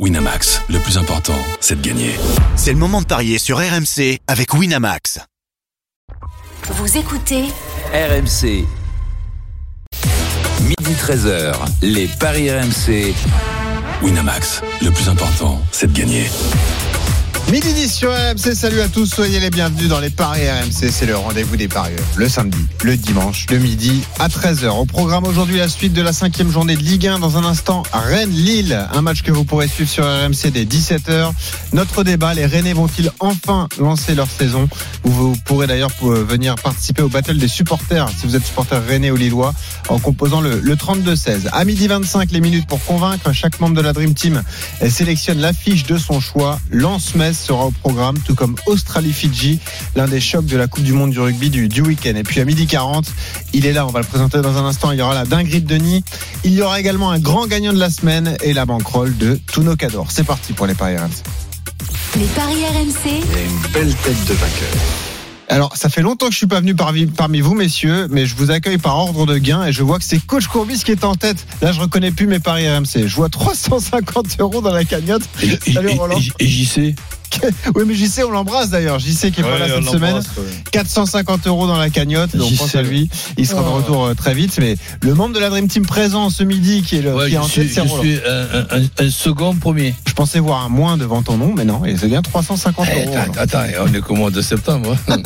Winamax, le plus important, c'est de gagner. C'est le moment de parier sur RMC avec Winamax. Vous écoutez RMC. Midi 13h, les Paris RMC. Winamax, le plus important, c'est de gagner. Midi 10 sur RMC, salut à tous, soyez les bienvenus dans les Paris RMC, c'est le rendez-vous des parieurs. Le samedi, le dimanche, le midi à 13h. Au programme aujourd'hui, la suite de la cinquième journée de Ligue 1. Dans un instant, Rennes-Lille, un match que vous pourrez suivre sur RMC dès 17h. Notre débat, les Rennais vont-ils enfin lancer leur saison? Vous pourrez d'ailleurs venir participer au battle des supporters, si vous êtes supporter Rennais ou Lillois, en composant le, le 32-16. À midi 25, les minutes pour convaincre, chaque membre de la Dream Team sélectionne l'affiche de son choix. Sera au programme, tout comme Australie-Fidji, l'un des chocs de la Coupe du Monde du rugby du, du week-end. Et puis à midi 40, il est là, on va le présenter dans un instant, il y aura la dinguerie de Denis. Il y aura également un grand gagnant de la semaine et la banquerolle de Tuno Cador. C'est parti pour les Paris RMC. les paris RMC. Il y a une belle tête de vainqueur. Alors, ça fait longtemps que je suis pas venu parmi, parmi vous, messieurs, mais je vous accueille par ordre de gain et je vois que c'est Coach Courbis qui est en tête. Là, je reconnais plus mes paris RMC. Je vois 350 euros dans la cagnotte. Salut Roland. Et JC Oui, mais JC, on l'embrasse d'ailleurs. JC qui est pas là cette semaine. 450 euros dans la cagnotte. Donc, pense à lui. Il sera de retour euh, très vite. Mais le membre de la Dream Team présent ce midi qui est, le, qui est en tête, c'est je Roland. suis un, second premier. Je pensais voir un moins devant ton nom, mais non. Et c'est bien 350 Eh, euros. attends, attends, on est qu'au mois de septembre. hein.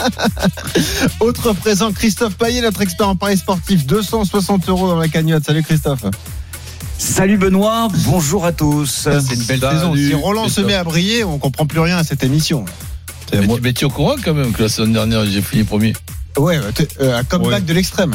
Autre présent, Christophe Payet, notre expert en paris sportif. 260 euros dans la cagnotte. Salut Christophe. Salut Benoît, bonjour à tous. C'est une belle Salut, saison. Si Roland se met à briller, on comprend plus rien à cette émission. mais, tu- mais tu es au courant quand même que la semaine dernière j'ai fini premier. Ouais, t'es- euh, un comeback Ouais. de l'extrême.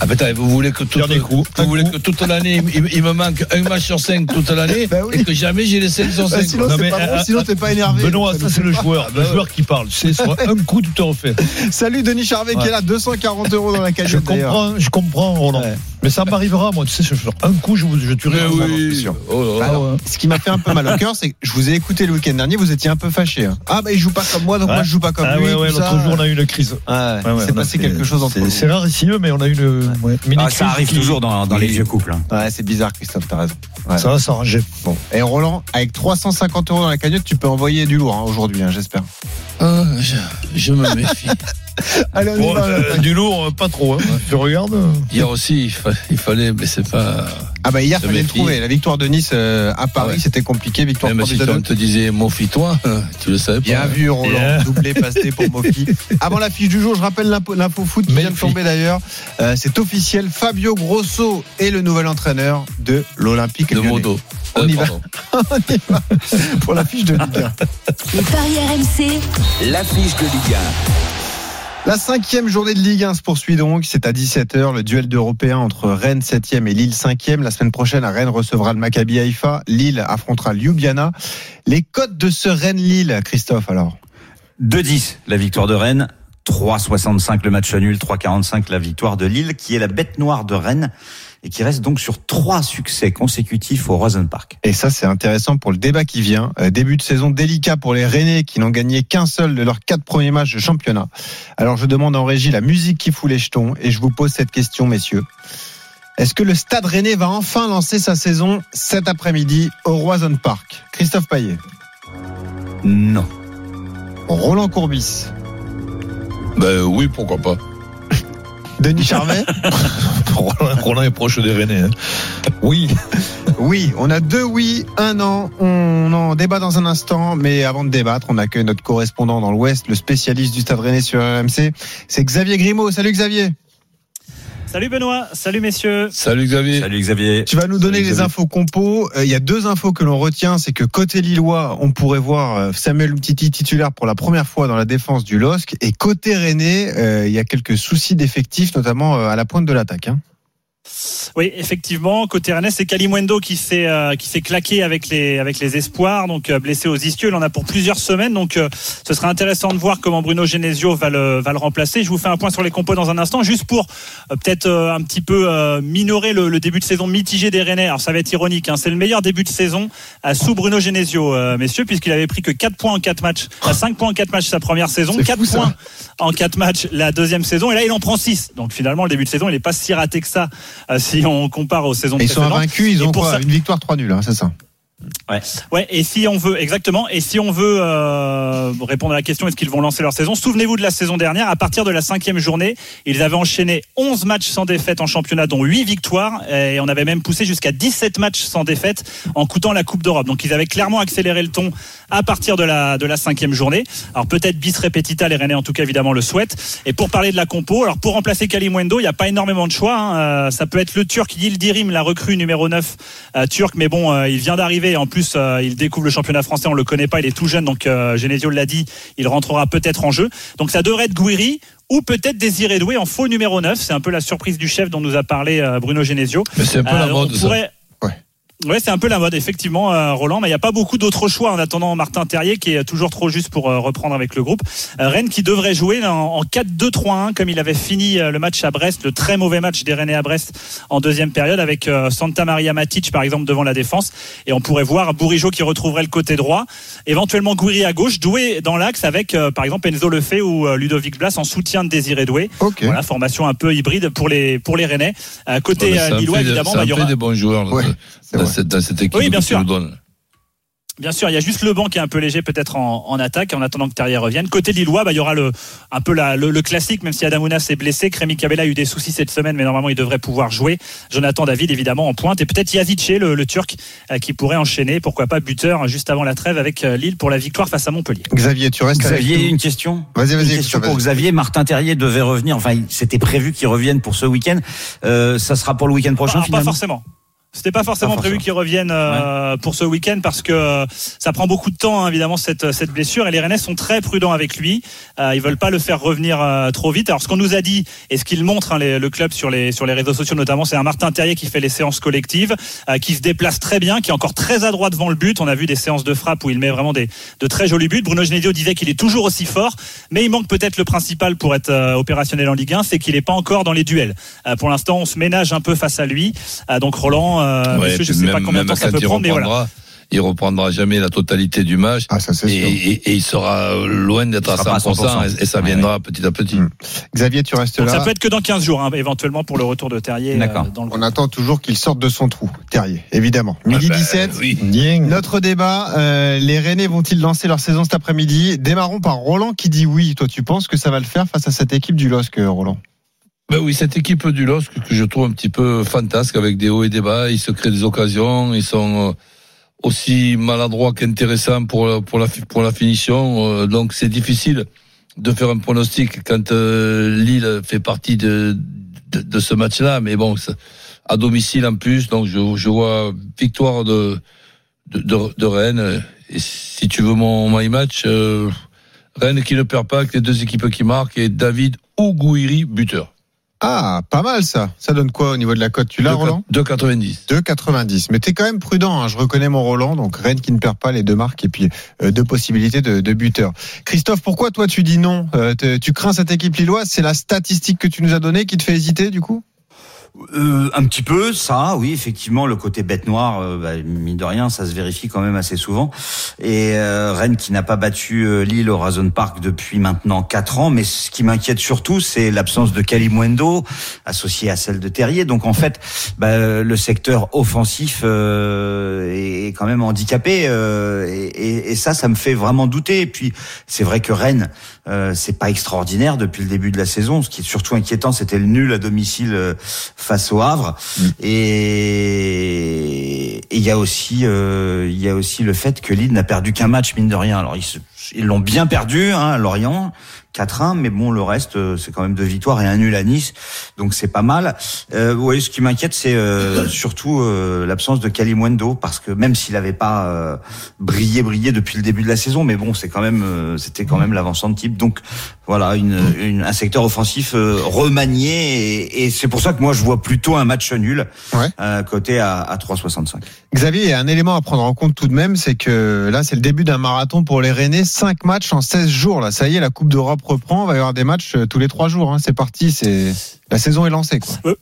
Ah ben attends, vous voulez que, coup. vous voulez que toute l'année il, il me manque un match sur 5 toute l'année Bah oui. et que jamais j'ai les 5 sur Bah, 5. sinon, Non, c'est mais, pas euh, bon, sinon t'es pas énervé. Benoît, Ça c'est le joueur, le joueur qui parle. C'est sur un coup tu te refais. Salut Denis Charvet qui est là, 240 euros dans la Je cagnotte d'ailleurs. comprends, je comprends Roland. Ouais. Mais ça m'arrivera moi, tu sais, sur un coup je, vous- je tuerai. Mais oui. c'est sûr. Oh là là. Alors, ce qui m'a fait un peu mal au cœur, c'est que je vous ai écouté le week-end dernier, vous étiez un peu fâché. hein. Ah bah il joue pas comme moi, donc Ouais. moi je joue pas comme Ah lui. ouais, ouais, l'autre jour on a eu une crise. Ouais, Ouais, ouais, il s'est passé fait- quelque chose entre c'est- vous. C'est rarissime, mais on a eu une ouais, Ah, crise ça arrive qui- toujours dans, dans les Oui. vieux couples. hein. Ouais, c'est bizarre Christophe, t'as raison. Ouais. Ça va s'arranger. Bon. Et Roland, avec 350 euros dans la cagnotte, tu peux envoyer du lourd hein, aujourd'hui, hein, j'espère. Ah, je, je me méfie. Allez, on y va. euh, du lourd, euh, pas trop. Hein. Je regarde. euh, Hier aussi il, fa- il fallait, mais c'est pas. Ah bah hier, Je fallait le trouver. La victoire de Nice euh, à Paris, Ouais. c'était compliqué. Victoire Même 3 si on deux. te disait Mofi-toi, tu le savais pas. Bien vu Roland, Yeah. doublé passé pour Mofi. Avant la fiche du jour, je rappelle l'info, foot qui vient de tomber d'ailleurs. Euh, c'est officiel, Fabio Grosso est le nouvel entraîneur de l'Olympique de Lyonnais. Modo. On Euh, y va. On y va pour la fiche de Ligue 1. Les paris RMC. L'affiche de Ligue La cinquième journée de Ligue 1 se poursuit donc. C'est à 17h, le duel d'Européens entre Rennes 7e et Lille 5e. La semaine prochaine, Rennes recevra le Maccabi Haïfa. Lille affrontera Ljubljana. Les cotes de ce Rennes-Lille, Christophe, alors? 2-10 la victoire de Rennes, 3,65 le match nul, 3,45 la victoire de Lille, qui est la bête noire de Rennes et qui reste donc sur trois succès consécutifs au Rosen Park. Et ça, c'est intéressant pour le débat qui vient. Euh, début de saison délicat pour les Rennais qui n'ont gagné qu'un seul de leurs quatre premiers matchs de championnat. Alors, je demande en régie la musique qui fout les jetons et je vous pose cette question, messieurs. Est-ce que le Stade Rennais va enfin lancer sa saison cet après-midi au Roison Park? Christophe Payet, Non. Roland Courbis, Ben oui, pourquoi pas. Denis Charvet Roland, est proche des Rennais. hein. Oui. Oui, on a deux oui, un non. On en débat dans un instant, mais avant de débattre, on accueille notre correspondant dans l'Ouest, le spécialiste du Stade Rennais sur RMC. C'est Xavier Grimaud. Salut Xavier. Salut Benoît, salut messieurs. Salut Xavier. Salut Xavier. Tu vas nous donner Salut, les Xavier. infos compos. Euh, Il y a deux infos que l'on retient, c'est que côté Lillois, on pourrait voir euh, Samuel Umtiti titulaire pour la première fois dans la défense du LOSC. Et côté Rennais, euh, il y a quelques soucis d'effectifs, notamment euh, à la pointe de l'attaque. hein. Oui, effectivement, côté Rennes, c'est Kalimwendo qui s'est euh, qui s'est claqué avec les avec les espoirs, donc euh, blessé aux ischios. Il en a pour plusieurs semaines, donc euh, ce sera intéressant de voir comment Bruno Genesio va le va le remplacer. Je vous fais un point sur les compos dans un instant, juste pour euh, peut-être euh, un petit peu euh, minorer le, le début de saison mitigé des Rennais. Alors ça va être ironique, hein, c'est le meilleur début de saison sous Bruno Genesio, euh, messieurs, puisqu'il avait pris que 4 points en 4 matchs, à 5 points en 4 matchs sa première saison, C'est 4 fou, ça. points en 4 matchs la deuxième saison, et là il en prend 6. Donc finalement le début de saison il est pas si raté que ça si on compare aux saisons Et ils sont précédentes. invaincus, ils ont pour quoi ça- Une victoire, trois nuls, hein, c'est ça Ouais, et si on veut, exactement, et si on veut euh, répondre à la question, est-ce qu'ils vont lancer leur saison? Souvenez-vous de la saison dernière, à partir de la cinquième journée, ils avaient enchaîné 11 matchs sans défaite en championnat, dont 8 victoires, et on avait même poussé jusqu'à 17 matchs sans défaite en coûtant la Coupe d'Europe. Donc ils avaient clairement accéléré le ton à partir de la, de la cinquième journée. Alors peut-être bis repetita, les Rennais en tout cas évidemment le souhaitent. Et pour parler de la compo, alors pour remplacer Kalimwendo, il n'y a pas énormément de choix. hein. Euh, ça peut être le Turc Yildirim, la recrue numéro 9 euh, turc, mais bon, euh, il vient d'arriver. En plus, euh, il découvre le championnat français, on le connaît pas, il est tout jeune, donc euh, Genesio l'a dit, il rentrera peut-être en jeu. Donc ça devrait être Gouiri ou peut-être Désiré Doué en faux numéro 9. C'est un peu la surprise du chef dont nous a parlé euh, Bruno Genesio. Mais c'est un peu la Euh, on mode, ça. Ouais. C'est un peu la mode, effectivement, euh, Roland. Mais il n'y a pas beaucoup d'autres choix en attendant Martin Terrier, qui est toujours trop juste pour euh, reprendre avec le groupe. Euh, Rennes qui devrait jouer en, en 4-2-3-1, comme il avait fini le match à Brest, le très mauvais match des Rennais à Brest en deuxième période, avec Santa Maria Matic, par exemple, devant la défense. Et on pourrait voir Bourigeau qui retrouverait le côté droit, éventuellement Gouiri à gauche, Doué dans l'axe, avec, par exemple, Enzo Lefebvre ou Ludovic Blas en soutien de Désiré Doué. Ok. Voilà, formation un peu hybride pour les, pour les Rennais. Côté Lillois, des- évidemment, bah, il y fait aura. des bons joueurs là, Ouais, dans, cette, dans cette équipe Oui, bien sûr. Bien sûr, il y a juste le banc qui est un peu léger peut-être en, en attaque en attendant que Terrier revienne. Côté Lillois, bah, il y aura le, un peu la- le, le classique, même si Adamounas est blessé. Crémy Cabella a eu des soucis cette semaine, mais normalement il devrait pouvoir jouer. Jonathan David évidemment en pointe et peut-être Yazice, le, le Turc, euh, qui pourrait enchaîner, pourquoi pas buteur juste avant la trêve avec euh, Lille pour la victoire face à Montpellier. Xavier, tu restes Xavier, avec une question Vas-y, vas-y. Une question pour. Xavier. Martin Terrier devait revenir. Enfin, il- c'était prévu qu'il revienne pour ce week-end. Euh, ça sera pour le week-end prochain, Alors, pas finalement. forcément. C'était pas forcément Pas prévu forcément. qu'il revienne euh, pour ce week-end parce que euh, ça prend beaucoup de temps hein, évidemment cette cette blessure et les Rennais sont très prudents avec lui. Euh, ils veulent pas le faire revenir euh, trop vite. Alors ce qu'on nous a dit et ce qu'il montre hein, les- le club sur les sur les réseaux sociaux notamment, c'est un Martin Terrier qui fait les séances collectives, euh, qui se déplace très bien, qui est encore très adroit devant le but. On a vu des séances de frappe où il met vraiment des de très jolis buts. Bruno Genesio disait qu'il est toujours aussi fort, mais il manque peut-être le principal pour être euh, opérationnel en Ligue 1, c'est qu'il est pas encore dans les duels. Euh, pour l'instant, on se ménage un peu face à lui. Euh, donc Roland, euh, Ouais, je sais pas même- combien de temps ça quand peut il prendre, mais voilà. reprendra, Il reprendra jamais la totalité du match. Ah, ça, Et, sûr. et- et il sera loin d'être à sera pas à 100%, 100%. et, et ça Ouais, viendra petit à petit. Mm. Xavier, tu restes Donc là. ça peut être que dans 15 jours, hein, éventuellement pour le retour de Terrier. euh, D'accord. dans le On attend toujours qu'il sorte de son trou. Terrier, évidemment. Midi Ah bah, 17. oui. Notre débat, euh, les Rennais vont-ils lancer leur saison cet après-midi? Démarrons par Roland qui dit oui. Toi, tu penses que ça va le faire face à cette équipe du LOSC, Roland? Ben oui, cette équipe du LOSC que je trouve un petit peu fantasque avec des hauts et des bas, ils se créent des occasions, ils sont euh, aussi maladroits qu'intéressants pour la- pour la pour la finition, euh, donc c'est difficile de faire un pronostic quand euh, Lille fait partie de de, de ce match-là, mais bon, à domicile en plus, donc je, je vois victoire de de, de, de Rennes. Et si tu veux mon my match, euh, Rennes qui ne perd pas, avec les deux équipes qui marquent et David ou Gouiri buteur. Ah, pas mal ça. Ça donne quoi au niveau de la cote? Tu l'as, Roland? 2,90. 2,90. Mais t'es quand même prudent. hein. Je reconnais mon Roland. Donc Rennes qui ne perd pas les deux marques et puis euh, deux possibilités de, de buteur. Christophe, pourquoi toi tu dis non? Euh, Tu crains cette équipe lilloise? C'est la statistique que tu nous as donnée qui te fait hésiter du coup? Euh, un petit peu, ça, oui, effectivement, le côté bête noire, euh, bah, mine de rien, ça se vérifie quand même assez souvent. Et euh, Rennes qui n'a pas battu euh, Lille au Razon Park depuis maintenant quatre ans, mais ce qui m'inquiète surtout, c'est l'absence de Kalimundo, associé à celle de Terrier. Donc en fait, bah, le secteur offensif euh, est est quand même handicapé, et, et- et ça, ça me fait vraiment douter. Et puis, c'est vrai que Rennes, c'est pas extraordinaire depuis le début de la saison. Ce qui est surtout inquiétant, c'était le nul à domicile face au Havre. Et et il y a aussi euh, il y a aussi le fait que Lille n'a perdu qu'un match mine de rien. Alors ils l'ont bien perdu hein, à Lorient 4-1 mais bon le reste euh, c'est quand même deux victoires et un nul à Nice. Donc c'est pas mal. Euh, oui, ce qui m'inquiète c'est euh, surtout euh, l'absence de Kalimundo parce que même s'il n'avait pas euh, brillé brillé depuis le début de la saison mais bon, c'est quand même euh, c'était quand même l'avancement de type. Donc voilà, une, une- un secteur offensif euh, remanié et, et c'est pour ça que moi je vois plutôt un match nul Ouais. euh, côté à, à 3,65. Xavier, il y a un élément à prendre en compte tout de même, c'est que là, c'est le début d'un marathon pour les Rennais. 5 matchs en 16 jours. Là, ça y est, la Coupe d'Europe reprend. Il va y avoir des matchs euh, tous les 3 jours. hein. C'est parti. C'est la saison est lancée. Quoi.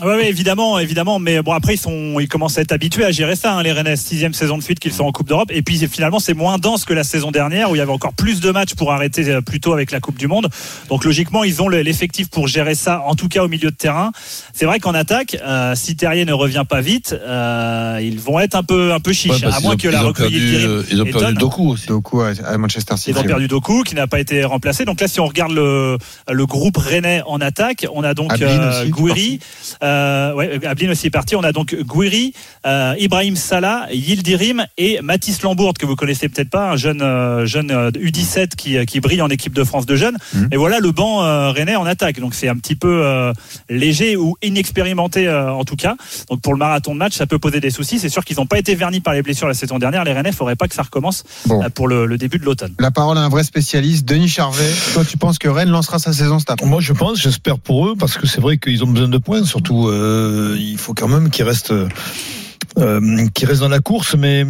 Oui, ouais, évidemment, évidemment. Mais bon, après, ils sont, ils commencent à être habitués à gérer ça, hein, les Rennais. Sixième saison de suite qu'ils sont en Coupe d'Europe. Et puis, finalement, c'est moins dense que la saison dernière où il y avait encore plus de matchs pour arrêter euh, plus tôt avec la Coupe du Monde. Donc, logiquement, ils ont le- l'effectif pour gérer ça, en tout cas au milieu de terrain. C'est vrai qu'en attaque, euh, si Terrier ne revient pas vite, euh, ils vont être un peu, un peu chiches. Ouais, à moins ont- que la ils ont recueillie euh, Ils ont perdu. Doku aussi. Doku à Manchester City. Ils ont perdu Doku, qui n'a pas été remplacé. Donc là, si on regarde le, le groupe rennais en attaque, on a donc euh, aussi, Gouiri. Euh, ouais, Ablin aussi est parti. On a donc Gouiri, euh, Ibrahim Salah, Yildirim et Mathis Lambourde, que vous connaissez peut-être pas, un jeune, euh, jeune euh, U17 qui, euh, qui brille en équipe de France de jeunes. Mhm. Et voilà le banc euh, rennais en attaque. Donc c'est un petit peu euh, léger ou inexpérimenté euh, en tout cas. Donc pour le marathon de match, ça peut poser des soucis. C'est sûr qu'ils n'ont pas été vernis par les blessures la saison dernière. Les rennais, il faudrait pas que ça recommence Bon. euh, pour le, le début de l'automne. La parole à un vrai spécialiste, Denis Charvet. Toi, tu penses que Rennes lancera sa saison cet après Moi, je pense, j'espère pour eux, parce que c'est vrai qu'ils ont besoin de points. Surtout, euh, il faut quand même qu'ils restent, euh, qu'ils restent dans la course. Mais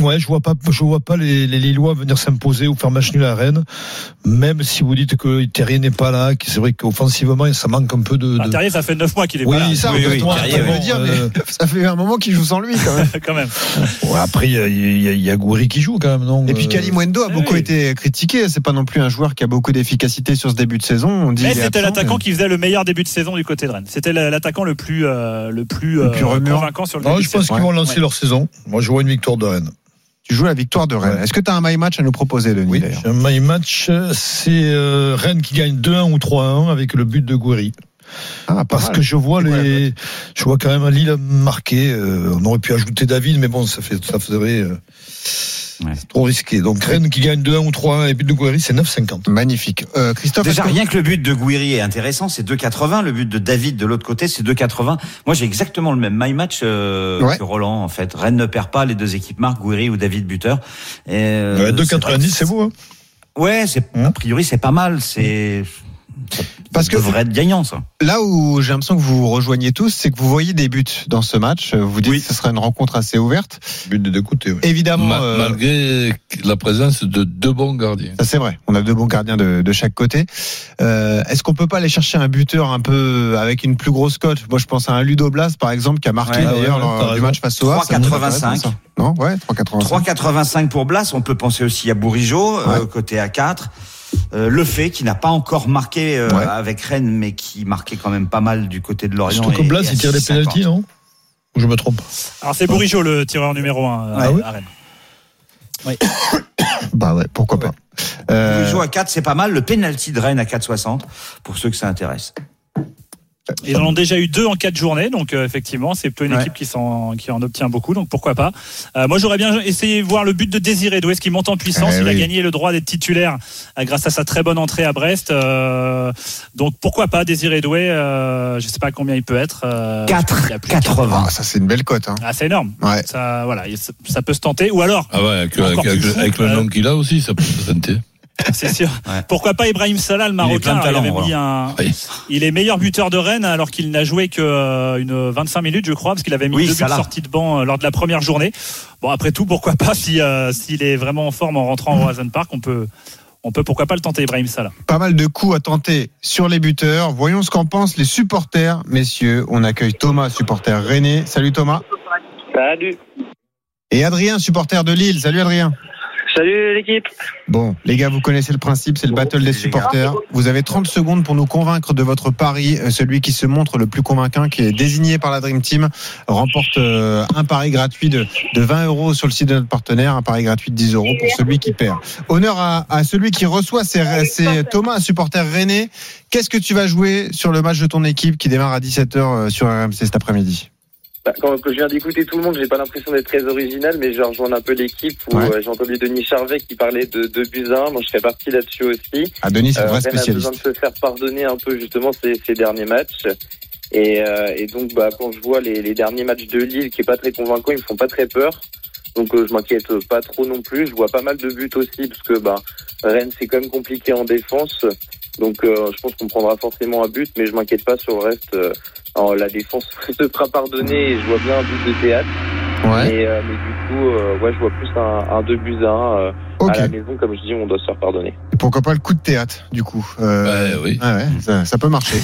ouais, je vois pas, je vois pas les, les Lillois venir s'imposer ou faire match nul à Rennes. Même si vous dites que Terrier n'est pas là, que c'est vrai qu'offensivement, ça manque un peu de. Ah, de... Terrier, ça fait 9 mois qu'il est Oui, pas là. ça, Oui, oui. Terrier, Bon, dire, euh, mais ça fait un moment qu'il joue sans lui quand même. quand même. ouais, après, il y a, y a, il y a Gouiri qui joue quand même, non Et puis Euh, Kalimwendo a oui. beaucoup été critiqué. C'est pas non plus un joueur qui a beaucoup d'efficacité sur ce début de saison. On dit Mais c'était l'attaquant mais- qui faisait le meilleur début de saison du côté de Rennes. C'était l'attaquant le plus, euh, le plus, Le euh, plus remuant. convaincant sur le Non, début je de pense qu'ils vont lancer leur saison. Moi, je vois une victoire de Rennes. Tu joues la victoire de Rennes. Ouais. Est-ce que tu as un my match à nous proposer, Denis Oui, un my match, c'est euh, Rennes qui gagne 2-1 ou 3-1 avec le but de Gouiri. Ah, Parce mal. que je vois les, je vois quand même Lille marqué. euh, on aurait pu ajouter David, mais bon, ça fait, ça ferait euh, Ouais. c'est trop risqué. Donc Rennes qui gagne 2-1 ou 3-1 et but de Gouiri, c'est 9,50. Magnifique. Euh, Christophe, Déjà, rien que le but de Gouiri est intéressant, c'est 2,80. Le but de David de l'autre côté, c'est 2,80. Moi, j'ai exactement le même my match euh, Ouais. que Roland, en fait. Rennes ne perd pas, les deux équipes marquent, Gouiri ou David buteur. Euh, Ouais, c'est 2,90, vrai c'est beau. Hein Ouais, c'est, Hein a priori, c'est pas mal. C'est, Parce que- devrait être gagnant, ça. là où j'ai l'impression que vous vous rejoignez tous, c'est que vous voyez des buts dans ce match. Vous dites Oui. que ce sera une rencontre assez ouverte. but des deux côtés. ouais. Évidemment, Ma- euh, Malgré la présence de deux bons gardiens. Ça c'est vrai. On a deux bons gardiens de, de chaque côté. Euh, Est-ce qu'on peut pas aller chercher un buteur un peu avec une plus grosse cote? Moi, je pense à un Ludo Blas, par exemple, qui a marqué Ouais, d'ailleurs ouais, du match face au Havre. Ça me 3,85. intéresse, ça. Non, ouais, 3,85. 3,85 pour Blas. On peut penser aussi à Bourigeau, euh, côté A4. Euh, le fait qui n'a pas encore marqué euh, Ouais. avec Rennes, mais qui marquait quand même pas mal du côté de Lorient. Surtout que Blas, à il tire des 6,50. pénalties, non Ou je me trompe Alors c'est Bourigeau le tireur numéro 1 Ah oui à Rennes. Bah ouais, pourquoi pas. Euh, Bourigeau à 4, c'est pas mal. Le penalty de Rennes à 4,60 pour ceux que ça intéresse. Ils en ont déjà eu deux en quatre journées, donc euh, effectivement, c'est plutôt une Ouais. équipe qui, s'en- qui en obtient beaucoup, donc pourquoi pas. Euh, moi, j'aurais bien essayé de voir le but de Désiré Doué, ce qui monte en puissance? Eh il a gagné le droit d'être titulaire euh, grâce à sa très bonne entrée à Brest. Euh, donc pourquoi pas Désiré Doué euh, Je sais pas combien il peut être. euh, il y a plus de 4,80. ah, ça c'est une belle cote. Hein. Ah, c'est énorme. Ouais. Ça, voilà, il- ça, ça peut se tenter. Ou alors, Ah ouais, avec, avec- plus avec- fou. avec le nom qu'il a aussi, ça peut se tenter. c'est sûr. Ouais. Pourquoi pas Ibrahim Salah, le Marocain Alors, il talent, avait mis un, Oui. Il est meilleur buteur de Rennes alors qu'il n'a joué que euh, une 25 minutes, je crois, parce qu'il avait mis Oui, deux buts sortis de banc euh, lors de la première journée. Bon, après tout, pourquoi pas si euh, s'il est vraiment en forme en rentrant au Hazen Park, on peut. On peut pourquoi pas le tenter, Ibrahim Salah. Pas mal de coups à tenter sur les buteurs. Voyons ce qu'en pensent les supporters, messieurs. On accueille Thomas, supporter René. Salut Thomas. Salut. Et Adrien, supporter de Lille. Salut Adrien. Salut l'équipe. Bon, les gars, vous connaissez le principe, c'est le battle des supporters. Vous avez 30 secondes pour nous convaincre de votre pari. Euh, Celui qui se montre le plus convaincant, qui est désigné par la Dream Team, remporte euh, un pari gratuit de, de 20 euros sur le site de notre partenaire, un pari gratuit de 10 euros pour celui qui perd. Honneur à, à celui qui reçoit, c'est Thomas, un supporter René. Qu'est-ce que tu vas jouer sur le match de ton équipe qui démarre à 17h sur RMC cet après-midi? Bah, quand, quand je viens d'écouter tout le monde, j'ai pas l'impression d'être très original, mais je rejoins un peu l'équipe où Ouais. euh, j'ai entendu Denis Charvet qui parlait de, de Buzyn. Moi, je fais partie là-dessus aussi. Ah, Denis, c'est Euh, un vrai Rennes a besoin spécialiste. de se faire pardonner un peu justement ces, ces derniers matchs. Et, euh, et donc, bah, quand je vois les, les derniers matchs de Lille qui est pas très convaincant, ils me font pas très peur. Donc, euh, je m'inquiète pas trop non plus. Je vois pas mal de buts aussi parce que bah, Rennes c'est quand même compliqué en défense. Donc, euh, je pense qu'on prendra forcément un but, mais je m'inquiète pas sur le reste. Euh, alors, la défense se fera pardonner et je vois bien un but de théâtre. Ouais, Mais, euh, mais du coup, euh, ouais, je vois plus un, un 2 buts à 1. euh, ok. À la maison, comme je dis, on doit se faire pardonner. Pourquoi pas le coup de théâtre, du coup Euh, Ouais, oui. ah ouais, ça, ça peut marcher.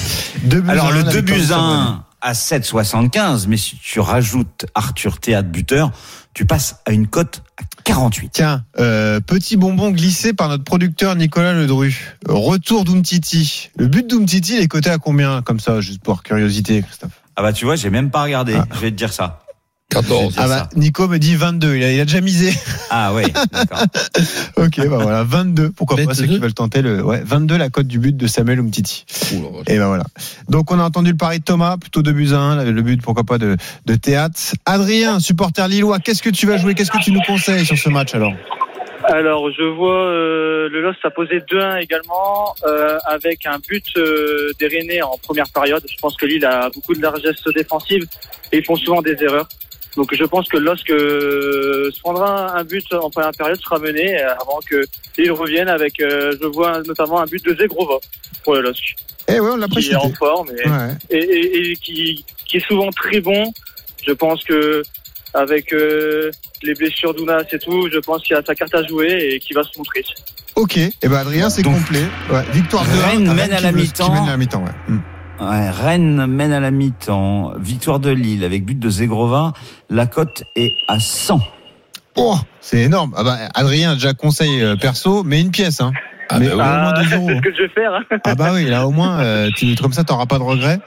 Deux buts Alors à le la 2 victoire buts à Samuel. 1 à 7,75. Mais si tu rajoutes Arthur Théâtre buteur, tu passes à une cote à 48. Tiens, euh, petit bonbon glissé par notre producteur Nicolas Ledru. Retour d'Umtiti. Le but d'Umtiti, il est coté à combien Comme ça, juste pour curiosité, Christophe? Ah bah tu vois, j'ai même pas regardé. Ah. Je vais te dire ça. 14. Ah bah, Nico me dit 22. Il a, il a déjà misé. Ah ouais, d'accord. ok, bah voilà, 22. Pourquoi pas 22? ceux qui veulent tenter le, ouais, 22 la cote du but de Samuel Umtiti. Ouh. Et ben voilà. Donc on a entendu le pari de Thomas, plutôt 2 buts à 1, le but pourquoi pas de, de théâtre. Adrien, supporter lillois, qu'est-ce que tu vas jouer Qu'est-ce que tu nous conseilles sur ce match alors? Alors, je vois euh, le LOS s'imposer 2-1 également, euh, avec un but euh, des Rennais en première période. Je pense que Lille a beaucoup de largesse défensive et ils font souvent des erreurs. Donc, je pense que lorsque euh, se prendra un but en première période, sera mené euh, avant que Lille revienne avec, euh, je vois notamment un but de Zegrova pour le LOSC, Eh ouais, on l'a qui est en forme et, Ouais. et, et- et qui, qui est souvent très bon. Je pense que avec euh, les blessures d'Ounas et tout, je pense qu'il a sa carte à jouer et qu'il va se montrer. Ok, et ben Adrien, c'est complet. Ouais, victoire de Rennes mène à la mi-temps. mène à la mi-temps, ouais. Rennes mène à la mi-temps. Victoire de Lille avec but de Zegrova. La cote est à 100. Oh, c'est énorme. Ah bah, Adrien, déjà conseil euh, perso, mais une pièce, hein. Ah mais bah au oui. moins Ah, 2 c'est euros. ce que je vais faire. hein. Ah bah oui, là au moins, euh, tu, comme ça, t'auras pas de regrets.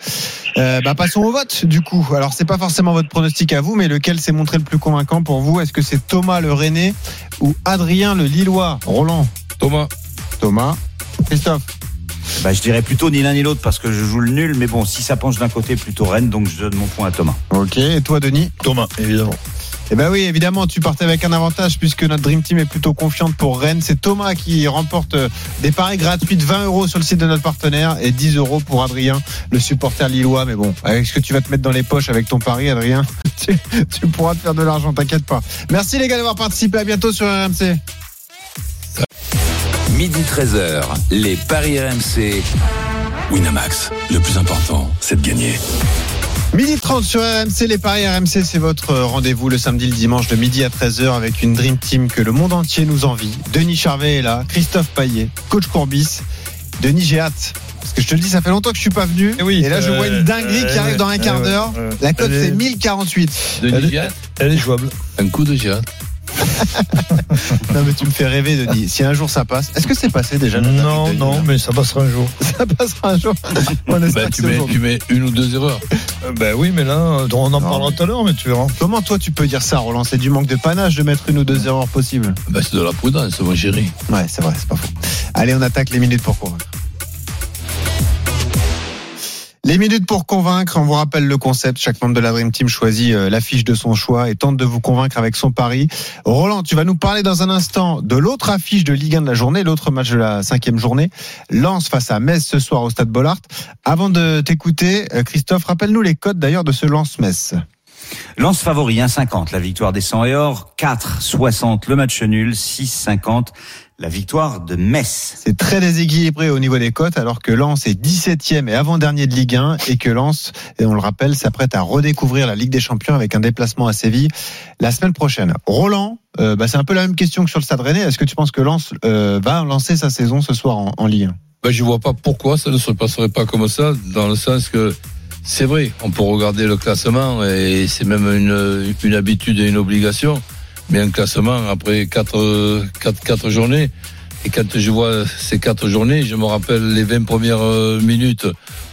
Euh, bah passons au vote, du coup. Alors c'est pas forcément votre pronostic à vous, mais lequel s'est montré le plus convaincant pour vous? Est-ce que c'est Thomas le Rennais ou Adrien le Lillois? Roland, Thomas. Thomas, Christophe. Bah, je dirais plutôt ni l'un ni l'autre parce que je joue le nul. Mais bon, si ça penche d'un côté, plutôt Rennes. Donc je donne mon point à Thomas. Ok, et toi Denis Thomas, évidemment. Eh ben oui, évidemment, tu partais avec un avantage puisque notre Dream Team est plutôt confiante pour Rennes. C'est Thomas qui remporte euh, des paris gratuits de 20 euros sur le site de notre partenaire et 10 euros pour Adrien, le supporter lillois. Mais bon, avec ce que tu vas te mettre dans les poches avec ton pari, Adrien, tu, tu pourras te faire de l'argent, t'inquiète pas. Merci les gars d'avoir participé. À bientôt sur RMC. Midi 13h, les Paris RMC. Winamax, le plus important, c'est de gagner. Midi 30 sur RMC, les paris RMC, c'est votre rendez-vous le samedi, le dimanche de midi à 13h avec une Dream Team que le monde entier nous envie. Denis Charvet est là, Christophe Paillet, coach Courbis. Denis, j'ai hâte. Parce que je te le dis, ça fait longtemps que je suis pas venu. Eh oui, et là, je euh, vois une dinguerie qui euh, arrive dans un ouais, quart d'heure. La cote, c'est est- 1048. Denis Elle est- Viat, Elle est jouable. un coup de Giat. Non, mais tu me fais rêver, Denis. Si un jour ça passe, est-ce que c'est passé déjà Non, non, mais ça passera un jour. Ça passera un jour. On Bah, tu, mets, aujourd'hui. tu mets une ou deux erreurs. Euh, Ben oui, mais là, euh, on en Non, parlera mais- tout à l'heure, mais tu verras. Comment toi tu peux dire ça, Roland? C'est du manque de panache de mettre une ou deux erreurs possibles. Bah, c'est de la prudence, mon chéri. Ouais, c'est vrai, c'est pas faux. Allez, on attaque les minutes pour convaincre. Les minutes pour convaincre, on vous rappelle le concept. Chaque membre de la Dream Team choisit euh, l'affiche de son choix et tente de vous convaincre avec son pari. Roland, tu vas nous parler dans un instant de l'autre affiche de Ligue 1 de la journée, l'autre match de la cinquième journée. Lance face à Metz ce soir au Stade Bollard. Avant de t'écouter, euh, Christophe, rappelle-nous les codes d'ailleurs de ce Lance-Metz. Lance favori 1,50 la victoire des 100 et or, 4,60 le match nul, 6,50 la victoire de Metz. C'est très déséquilibré au niveau des cotes, alors que Lens est 17e et avant-dernier de Ligue 1, et que Lens, et on le rappelle, s'apprête à redécouvrir la Ligue des Champions avec un déplacement à Séville la semaine prochaine. Roland, euh, bah, c'est un peu la même question que sur le Stade Rennais. Est-ce que tu penses que Lens euh, va lancer sa saison ce soir en, en Ligue 1 Ben, je vois pas pourquoi ça ne se passerait pas comme ça, dans le sens que c'est vrai, on peut regarder le classement et c'est même une, une habitude et une obligation. Mais un classement après quatre, quatre, quatre journées, et quand je vois ces quatre journées, je me rappelle les 20 premières euh, minutes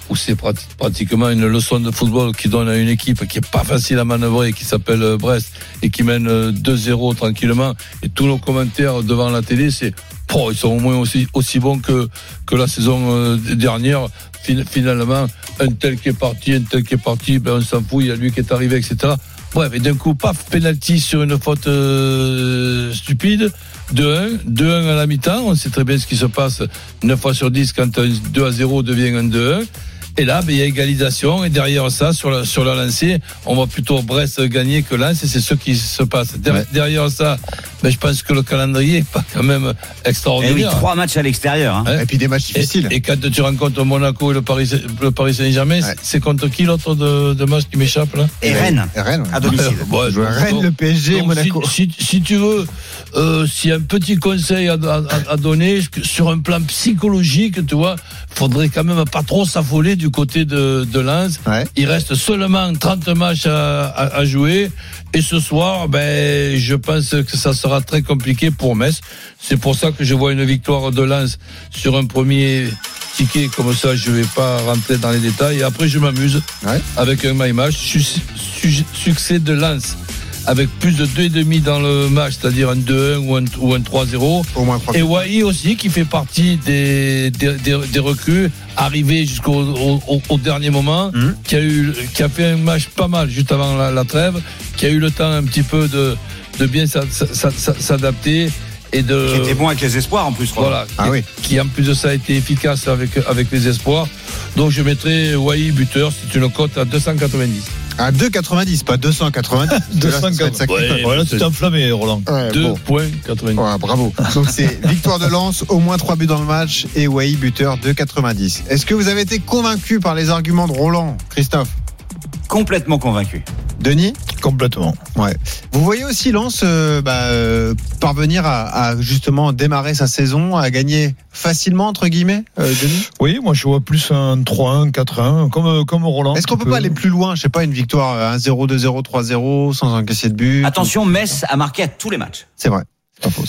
où c'est prati- pratiquement une leçon de football qui donne à une équipe qui est pas facile à manœuvrer, qui s'appelle euh, Brest et qui mène euh, 2-0 tranquillement. Et tous nos commentaires devant la télé, c'est Oh, ils sont au moins aussi, aussi bons que, que la saison euh, dernière. Fin- Finalement, un tel qui est parti, un tel qui est parti, ben on s'en fout, il y a lui qui est arrivé, etc. Bref, et d'un coup, paf, penalty sur une faute euh, stupide. 2-1, 2-1 à la mi-temps. On sait très bien ce qui se passe 9 fois sur 10 quand un 2 à 0 devient un 2-1. Et là, ben, il y a égalisation. Et derrière ça, sur la, sur la lancée, on va plutôt Brest gagner que Lens. Et c'est ce qui se passe. Ouais. Derrière ça, mais je pense que le calendrier est pas quand même Et oui, extraordinaire. trois matchs à l'extérieur. hein. Hein Et puis des matchs Et, difficiles. et quand tu rencontres Monaco et le Paris, le Paris Saint-Germain, Ouais. c'est contre qui l'autre de, de match qui m'échappe là? Et Rennes, Et Rennes. à domicile. Ouais, donc- Rennes, le PSG et donc, Monaco. Si, si- si tu veux, euh, s'il y a un petit conseil à, à- à donner sur un plan psychologique, tu vois, faudrait quand même pas trop s'affoler du côté de, de Lens. Ouais. Il reste seulement 30 matchs à, à- à jouer. Et ce soir, ben, je pense que ça sera très compliqué pour Metz. C'est pour ça que je vois une victoire de Lens sur un premier ticket comme ça. Je vais pas rentrer dans les détails. Et après, je m'amuse Ouais. avec un my match. Succès de Lens avec plus de 2,5 dans le match, c'est-à-dire un 2-1 ou un, ou un 3-0. Au moins trois Et Wai aussi, qui fait partie des, des, des, des recrues, arrivé jusqu'au au, au- au dernier moment, Mhm. qui, a eu, qui a fait un match pas mal juste avant la, la trêve, qui a eu le temps un petit peu de, de bien s'a- s'a- s'a- s'adapter et de. Qui était bon avec les espoirs en plus. Voilà, Ah qui, oui. qui, en plus de ça a été efficace avec, avec les espoirs. Donc je mettrai Wai buteur, c'est une cote à 290. À 2,90, pas 290. 280. Ouais, Voilà, tu t'es enflammé, Roland. Ouais, bon. 2,90. Ouais, bravo. Donc c'est victoire de Lens, au moins 3 buts dans le match et Wai buteur 2,90. Est-ce que vous avez été convaincu par les arguments de Roland, Christophe? Complètement convaincu. Denis Complètement. Ouais. Vous voyez aussi Lens euh, bah, euh, parvenir à, à justement démarrer sa saison, à gagner facilement entre guillemets, euh, Denis? Oui, moi je vois plus un 3-1, 4-1, comme, euh, comme Roland. Est-ce qu'on Tu peut pas aller plus loin Je sais pas, une victoire euh, 1-0, 2-0, 3-0 sans encaisser de but. Attention, Metz a marqué à tous les matchs. C'est vrai. C'est pas faux.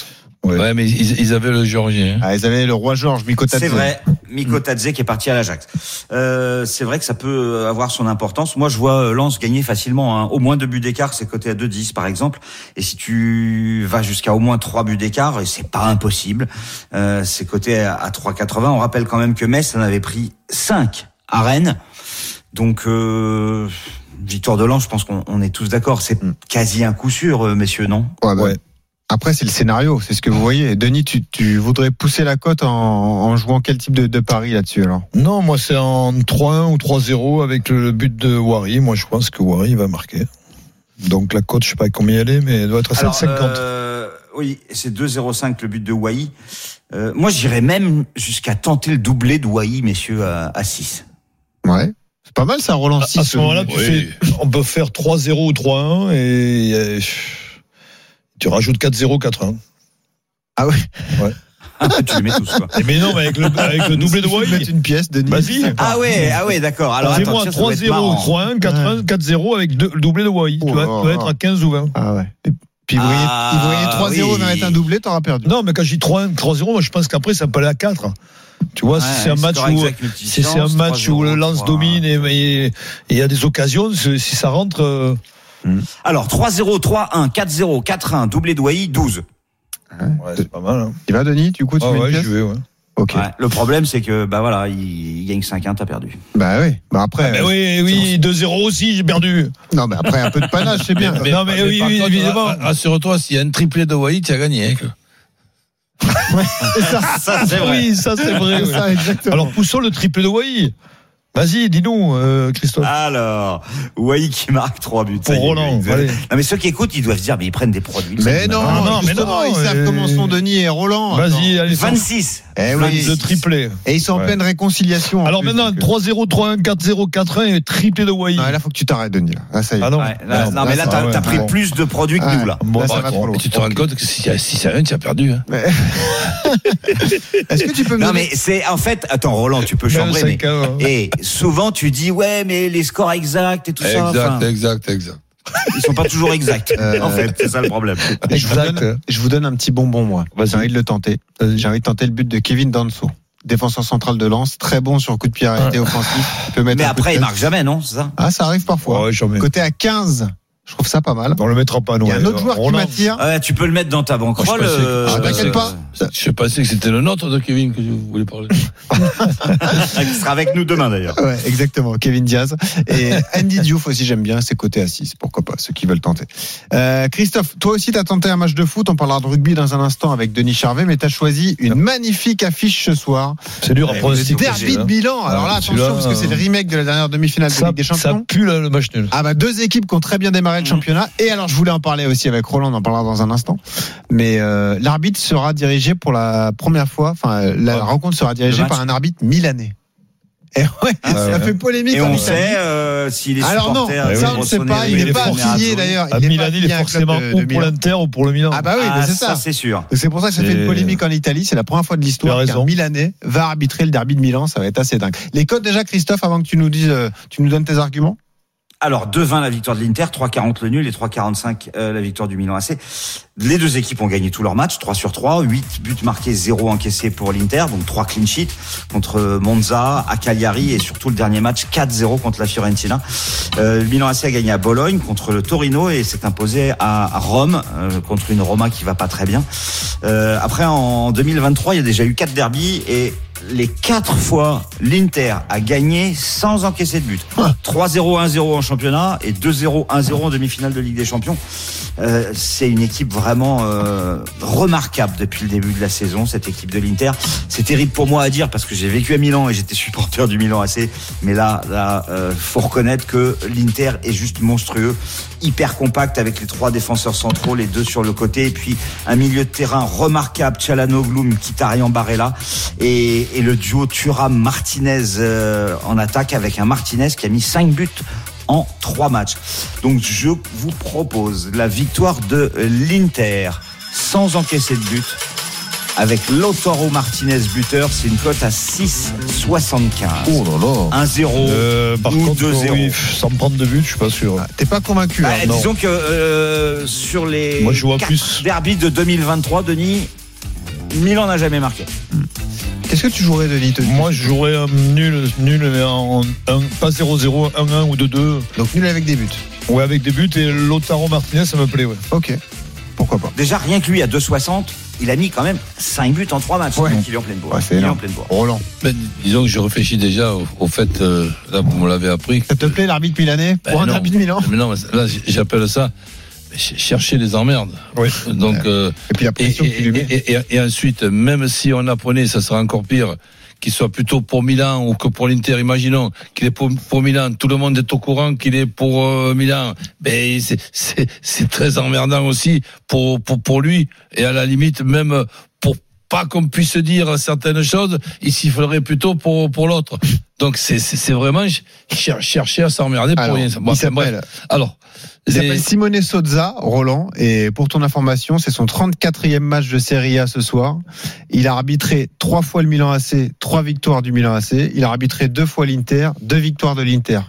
Ouais, mais ils, ils avaient le Géorgien. hein. Ah, ils avaient le roi Georges Mikotadze. C'est vrai, Miko Tadze qui est parti à l'Ajax. Euh, c'est vrai que ça peut avoir son importance. Moi, je vois euh, Lens gagner facilement. hein. Au moins deux buts d'écart, c'est coté à 2,10 par exemple. Et si tu vas jusqu'à au moins trois buts d'écart, et c'est pas impossible, euh, c'est coté à, à 3,80. On rappelle quand même que Metz en avait pris 5 à Rennes. Donc, euh, victoire de Lens, je pense qu'on on est tous d'accord. C'est quasi un coup sûr, euh, messieurs, non? Ouais, bah, Ouais. Après, c'est le scénario, c'est ce que vous voyez. Denis, tu, tu voudrais pousser la cote en, en jouant quel type de, de pari là-dessus alors? Non, moi c'est en 3-1 ou 3-0 avec le but de Wari. Moi je pense que Wari va marquer. Donc la cote, je sais pas combien elle est, mais elle doit être à Alors, 7,50. euh, oui, c'est 2,05 le but de Wai. Euh, moi, j'irais même jusqu'à tenter le doublé de Wai, messieurs, à, à 6. Ouais. C'est pas mal ça, Roland À- 6. à ce moment-là, Oui. fais, on peut faire 3-0 ou 3-1 et euh, tu rajoutes 4-0, 4-1. Ah ouais tu les mets tous, quoi. Mais non, mais avec le, avec le doublé de Wai. mettre une pièce, Denis. Vas-y. Ah ouais, ah ouais, d'accord. Alors, attends, Fais-moi tiens, ça doit être 3-0, marrant. 3-1, 4-1, 4-0 avec deux- le doublé de Wai. Tu Oh vas, tu être à 15 ou 20. Ah ouais. Et puis vous voyez, Ah, voyait 3-0, oui. on arrête un doublé, t'auras perdu. Non, mais quand je dis 3-1, 3-0, moi je pense qu'après ça peut aller à 4. Tu vois, si Ouais, c'est un match où c'est un match où le 3-0, lance 3. domine et il y a des occasions, si si ça rentre, euh, Alors, 3-0, 3-1, 4-0, 4-1, doublé de Wai, 12. ouais, c'est pas mal. Hein. Tu vas, Denis Du coup, tu Ah mets une ouais, pièce je vais, ouais. Ok. Ouais. Le problème, c'est que, bah voilà, il, il gagne 5-1, t'as perdu. Bah oui. Bah après. Mais euh, oui, oui, 2-0 aussi, j'ai perdu. Non, mais après, un peu de panache, c'est bien. non, mais oui, par oui, contre, évidemment. ra- Rassure-toi, s'il y a un triplé de Wai, tu as gagné. hein. Ça, c'est vrai. Oui, ça c'est vrai. ouais. Ça, exactement. Alors poussons le triple de. Vas-y, dis-nous, euh, Christophe. Alors, Wai qui marque 3 buts. Pour Ça Roland, allez. Non, mais ceux qui écoutent, ils doivent se dire, mais ils prennent des produits. mais ça, non, Ah, non, mais non, ils savent comment sont Denis et Roland. Vas-y, allez, 26. Eh oui. de triplé. Et ils sont en pleine réconciliation. Alors plus, maintenant, donc, euh, 3-0, 3-1, 4-0, 4-1 et triplé de Wai. Non, là, faut que tu t'arrêtes, Denis. Là. Ah, ça y est. Ah non. Ouais, là, non, Non, mais là, ça t'as pris Bon. plus de produits que nous, là. Bon, Là, ça bah, tu te rends compte que si c'est un, tu as perdu. hein. Est-ce que tu peux me Non, mais c'est, en fait, attends, Roland, tu peux chambrer, mais, 25 ans. et souvent, tu dis, ouais, mais les scores exacts et tout ça. Exact, exact, exact. ils sont pas toujours exacts. Euh, en fait, c'est ça le problème. je vous, donne, je vous donne un petit bonbon, moi. Vas-y. J'ai envie de le tenter. J'ai envie de tenter le but de Kevin Danso. Défenseur central de Lens, très bon sur coup de pied arrêté offensif. Il peut mettre Mais après, il marque jamais, non? C'est ça? Ah, ça arrive parfois. Ouais. Côté à 15, je trouve ça pas mal. On le mettra pas, nous. Il y a un autre joueur qui m'attire. Ouais, tu peux le mettre dans ta banquerolle. Pensais que- euh, Ah, je t'inquiète pensais pas. Je pensais que c'était le nôtre de Kevin que vous voulez parler. qui sera avec nous demain, d'ailleurs. Ouais, exactement. Kevin Diaz. Et Andy Diouf aussi, j'aime bien. C'est côté 6. Pourquoi pas, ceux qui veulent tenter. Euh, Christophe, toi aussi, t'as tenté un match de foot. On parlera de rugby dans un instant avec Denis Charvet, mais t'as choisi une magnifique affiche ce soir. C'est dur à Ouais, pronostiquer. Derby de hein. Milan. Alors là, Ah, attention, parce que c'est le remake de la dernière demi-finale de Ça, Ligue des ça Champions. pue là, le match nul. Ah bah deux équipes qui ont très bien démarré le championnat. Et alors, je voulais en parler aussi avec Roland, on en parlera dans un instant. Mais euh, l'arbitre sera dirigé pour la première fois, enfin, la rencontre sera dirigée par un arbitre milanais. Et ouais, ça ouais. fait polémique. Et en on Italie. sait euh, s'il est Alors non, ça de on ne sait pas. Il n'est pas affilié d'ailleurs. Il n'est Milan, pas il est forcément de- de ou pour l'Inter ou pour le Milan. Ah bah oui, Ah, c'est ça, ça. c'est sûr. C'est pour ça que ça fait une polémique en Italie. C'est la première fois de l'histoire as qu'un raison. Milanais va arbitrer le derby de Milan. Ça va être assez dingue. Les codes déjà, Christophe, avant que tu nous dises, euh, tu nous donnes tes arguments. Alors 2-20 la victoire de l'Inter, 3-40 le nul et 3-45 euh, la victoire du Milan AC. Les deux équipes ont gagné tous leurs matchs, 3 sur 3, 8 buts marqués, 0 encaissés pour l'Inter, donc 3 clean sheets contre Monza, à Cagliari et surtout le dernier match 4-0 contre la Fiorentina. Euh, le Milan AC a gagné à Bologne contre le Torino et s'est imposé à à Rome euh, contre une Roma qui va pas très bien. Euh, après en 2023, il y a déjà eu 4 derbies et les quatre fois, l'Inter a gagné sans encaisser de but. 3-0, 1-0 en championnat et 2-0, 1-0 en demi-finale de Ligue des Champions. Euh, c'est une équipe vraiment euh, remarquable depuis le début de la saison, cette équipe de l'Inter. C'est terrible pour moi à dire parce que j'ai vécu à Milan et j'étais supporter du Milan AC. Mais là, là, euh, faut reconnaître que l'Inter est juste monstrueux, hyper compact avec les trois défenseurs centraux, les deux sur le côté, et puis un milieu de terrain remarquable, Chalanoglu, Mkhitaryan, Barella, et, et le duo Thuram-Martinez euh, en attaque avec un Martinez qui a mis 5 buts en trois matchs. Donc je vous propose la victoire de l'Inter sans encaisser de but avec Lautaro Martinez buteur, c'est une cote à 6,75. Oh là là. 1-0 Euh, par ou contre, 2-0. oui, sans prendre de but, je suis pas sûr. Ah, T'es pas convaincu Bah, hein, non. disons que euh, sur les Moi, je vois quatre plus. derbies de 2023, Denis, Milan n'a jamais marqué. Qu'est-ce que tu jouerais, Denis te- Moi, je jouerais un nul, nul, mais en, un, pas 0-0, 1-1 ou 2-2. Donc nul avec des buts. Ouais, avec des buts et Lotaro Martinez, ça me plaît, ouais. Ok. Pourquoi pas Déjà, rien que lui, à 2,60, il a mis quand même 5 buts en 3 matchs. Ouais. Donc il est en pleine bourre. Ouais, c'est il est en énorme. pleine bourre. Roland. Ben, disons que je réfléchis déjà au, au fait, euh, là vous me l'avez appris. Ça te plaît l'arbitre milanais? Ben Pour un non. arbitre de Milan? Mais non, mais là j'appelle ça chercher les emmerdes. Oui. Donc euh, Et puis la et, et, ensuite, même si on apprenait, ça sera encore pire, qu'il soit plutôt pour Milan ou que pour l'Inter, imaginons qu'il est pour, pour Milan, tout le monde est au courant qu'il est pour euh, Milan. Ben c'est très emmerdant aussi pour pour pour lui et à la limite même pour pas qu'on puisse dire certaines choses, il s'y faudrait plutôt pour pour l'autre. Donc c'est vraiment ch- cher- chercher à s'emmerder pour Alors, rien. Bon, Alors, il les- s'appelle Simone Sozza, Roland, et pour ton information, c'est son 34e match de Serie A ce soir. Il a arbitré trois fois le Milan AC, trois victoires du Milan AC. Il a arbitré deux fois l'Inter, deux victoires de l'Inter.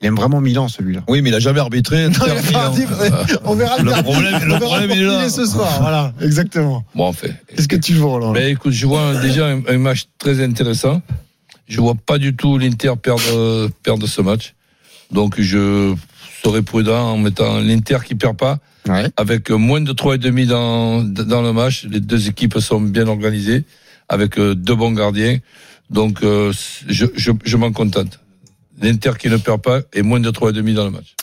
Il aime vraiment Milan, celui-là. Oui, mais il a jamais arbitré. Non, il a pas arbitré. On verra Le derby. problème- le On verra problème, est là. ce soir. Voilà, exactement. bon, en fait. Qu'est-ce que tu joues, Roland Ben écoute, je vois déjà un, un match très intéressant. Je vois pas du tout l'Inter perdre euh, perdre ce match. Donc je serais prudent en mettant l'Inter qui perd pas Ouais. avec moins de 3,5 dans dans le match. Les deux équipes sont bien organisées avec euh, deux bons gardiens. Donc euh, je je, je m'en contente. L'Inter qui ne perd pas et moins de 3,5 dans le match.